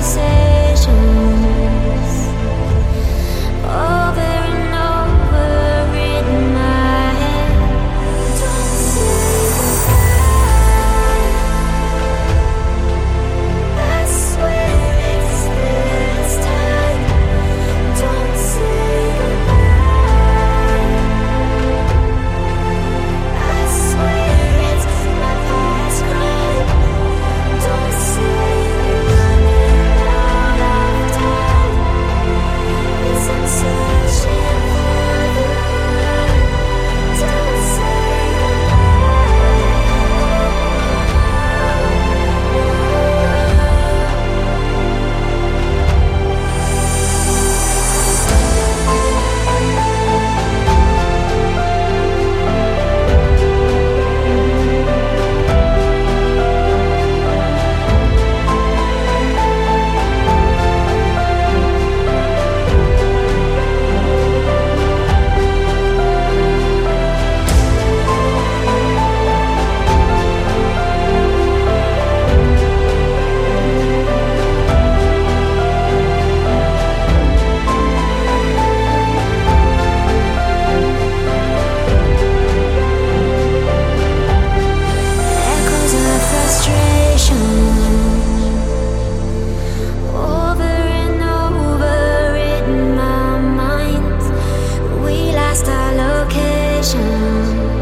say location.